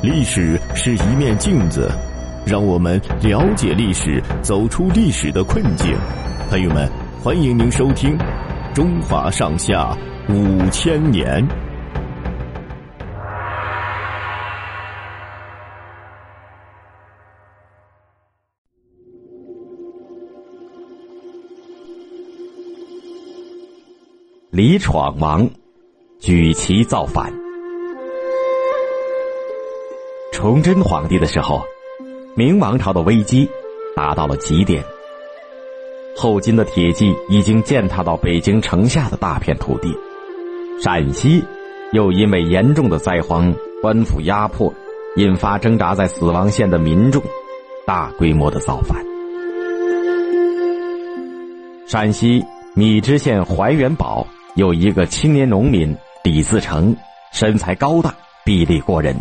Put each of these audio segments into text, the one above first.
历史是一面镜子，让我们了解历史，走出历史的困境。朋友们，欢迎您收听《中华上下五千年》。李闯王举旗造反。崇祯皇帝的时候，明王朝的危机达到了极点。后金的铁骑已经践踏到北京城下的大片土地，陕西又因为严重的灾荒、官府压迫，引发挣扎在死亡线的民众大规模的造反。陕西米脂县怀元堡。有一个青年农民李自成，身材高大，臂力过人。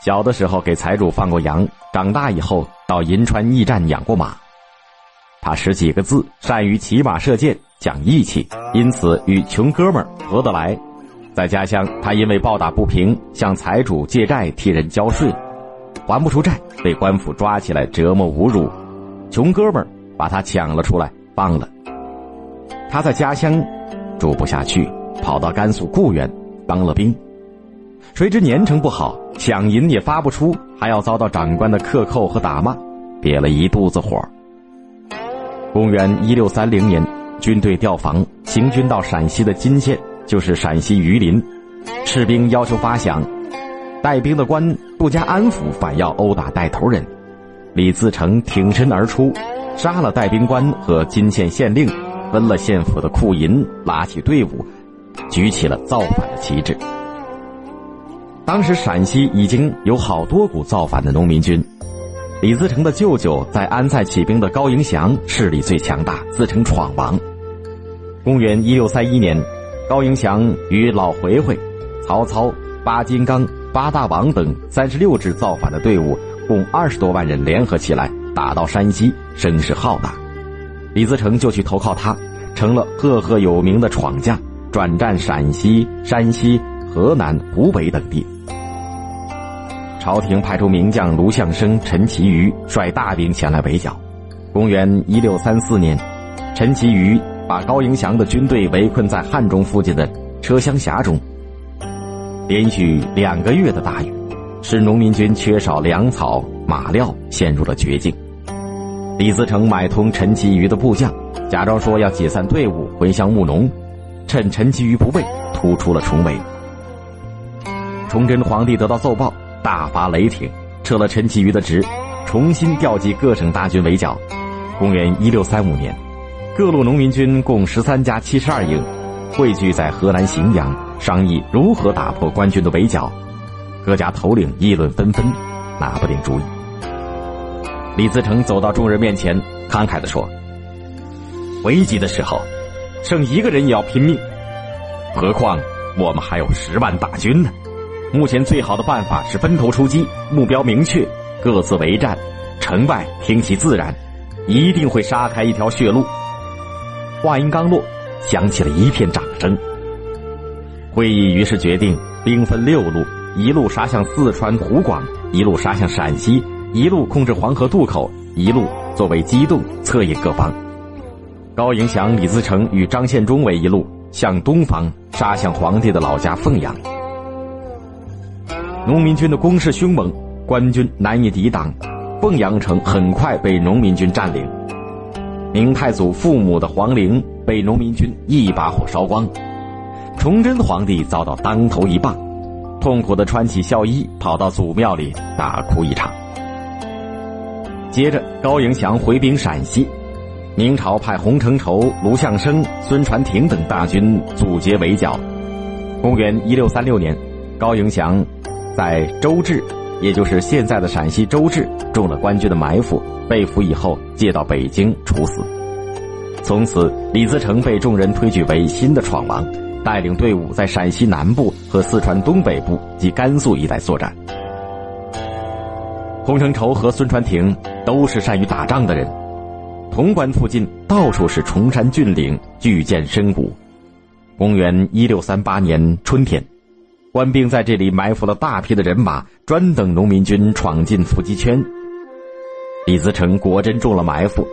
小的时候给财主放过羊，长大以后到银川驿站养过马。他识几个字，善于骑马射箭，讲义气，因此与穷哥们合得来。在家乡，他因为抱打不平，向财主借债，替人交税，还不出债，被官府抓起来折磨侮辱。穷哥们把他抢了出来，放了。他在家乡。住不下去，跑到甘肃固原当了兵，谁知年成不好，饷银也发不出，还要遭到长官的克扣和打骂，憋了一肚子火。公元一六三零年，军队调防，行军到陕西的金县，就是陕西榆林，士兵要求发饷，带兵的官不加安抚，反要殴打带头人，李自成挺身而出，杀了带兵官和金县县令。分了县府的库银，拉起队伍，举起了造反的旗帜。当时陕西已经有好多股造反的农民军，李自成的舅舅在安塞起兵的高迎祥势力最强大，自称闯王。公元一六三一年，高迎祥与老回回、曹操、八金刚、八大王等三十六支造反的队伍，共二十多万人联合起来，打到山西，声势浩大。李自成就去投靠他，成了赫赫有名的闯将，转战陕西、山西、河南、湖北等地。朝廷派出名将卢象升、陈其余率大兵前来围剿。公元一六三四年，陈其余把高迎祥的军队围困在汉中附近的车厢峡中。连续两个月的大雨，使农民军缺少粮草、马料，陷入了绝境。李自成买通陈其余的部将，假装说要解散队伍回乡务农，趁陈其余不备，突出了重围。崇祯皇帝得到奏报，大发雷霆，撤了陈其余的职，重新调集各省大军围剿。公元一六三五年，各路农民军共十三家七十二营，汇聚在河南荥阳，商议如何打破官军的围剿。各家头领议论纷纷，拿不定主意。李自成走到众人面前，慷慨地说：“危急的时候，剩一个人也要拼命，何况我们还有十万大军呢？目前最好的办法是分头出击，目标明确，各自为战。城外听其自然，一定会杀开一条血路。”话音刚落，响起了一片掌声。会议于是决定，兵分六路，一路杀向四川湖广，一路杀向陕西。一路控制黄河渡口，一路作为机动策应各方。高迎祥、李自成与张献忠为一路，向东方杀向皇帝的老家凤阳。农民军的攻势凶猛，官军难以抵挡，凤阳城很快被农民军占领。明太祖父母的皇陵被农民军一把火烧光，崇祯皇帝遭到当头一棒，痛苦的穿起孝衣，跑到祖庙里大哭一场。接着，高迎祥回兵陕西，明朝派洪承畴、卢象升、孙传庭等大军阻截围剿。公元一六三六年，高迎祥在周至，也就是现在的陕西周至，中了官军的埋伏，被俘以后借到北京处死。从此，李自成被众人推举为新的闯王，带领队伍在陕西南部和四川东北部及甘肃一带作战。洪承畴和孙传庭都是善于打仗的人，潼关附近到处是崇山峻岭，巨舰深谷。公元一六三八年春天，官兵在这里埋伏了大批的人马，专等农民军闯进伏击圈。李自成果真中了埋伏，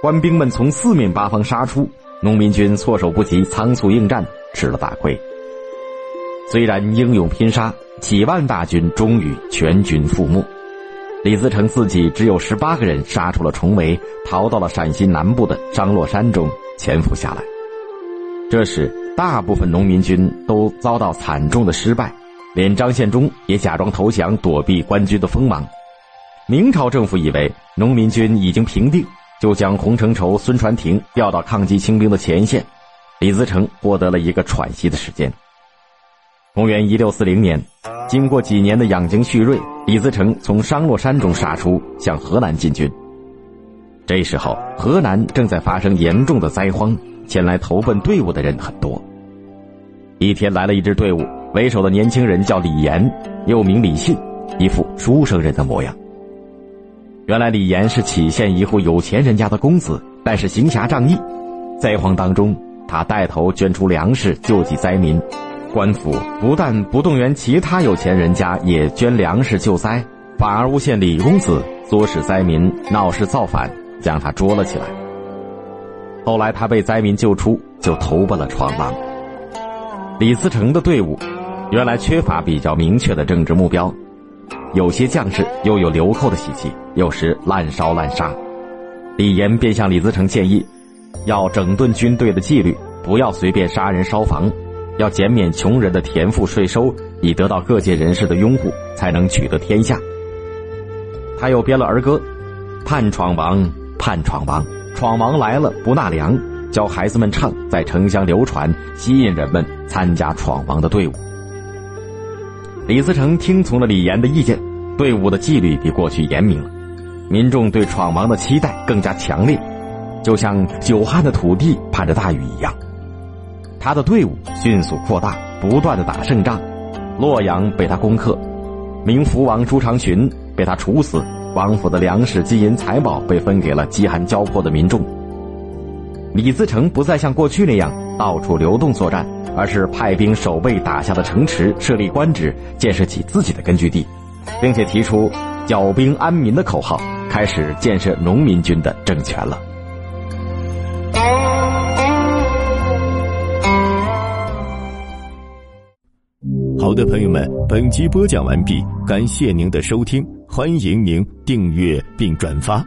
官兵们从四面八方杀出，农民军措手不及，仓促应战，吃了大亏。虽然英勇拼杀，几万大军终于全军覆没。李自成自己只有十八个人杀出了重围，逃到了陕西南部的张洛山中潜伏下来。这时，大部分农民军都遭到惨重的失败，连张献忠也假装投降，躲避官军的锋芒。明朝政府以为农民军已经平定，就将洪承畴、孙传庭调到抗击清兵的前线，李自成获得了一个喘息的时间。公元一六四零年，经过几年的养精蓄锐，李自成从商洛山中杀出，向河南进军。这时候，河南正在发生严重的灾荒，前来投奔队伍的人很多。一天来了一支队伍，为首的年轻人叫李岩，又名李信，一副书生人的模样。原来李岩是杞县一户有钱人家的公子，但是行侠仗义，灾荒当中，他带头捐出粮食救济灾民。官府不但不动员其他有钱人家也捐粮食救灾，反而诬陷李公子唆使灾民闹事造反，将他捉了起来。后来他被灾民救出，就投奔了闯王。李自成的队伍原来缺乏比较明确的政治目标，有些将士又有流寇的习气，有时滥烧滥杀。李严便向李自成建议，要整顿军队的纪律，不要随便杀人烧房。要减免穷人的田赋税收，以得到各界人士的拥护，才能取得天下。他又编了儿歌：“盼闯王，盼闯王，闯王来了不纳粮。”教孩子们唱，在城乡流传，吸引人们参加闯王的队伍。李自成听从了李严的意见，队伍的纪律比过去严明了，民众对闯王的期待更加强烈，就像久旱的土地盼着大雨一样。他的队伍迅速扩大，不断的打胜仗，洛阳被他攻克，明福王朱常洵被他处死，王府的粮食、金银财宝被分给了饥寒交迫的民众。李自成不再像过去那样到处流动作战，而是派兵守备打下的城池，设立官职，建设起自己的根据地，并且提出“剿兵安民”的口号，开始建设农民军的政权了。好的，朋友们，本集播讲完毕，感谢您的收听，欢迎您订阅并转发。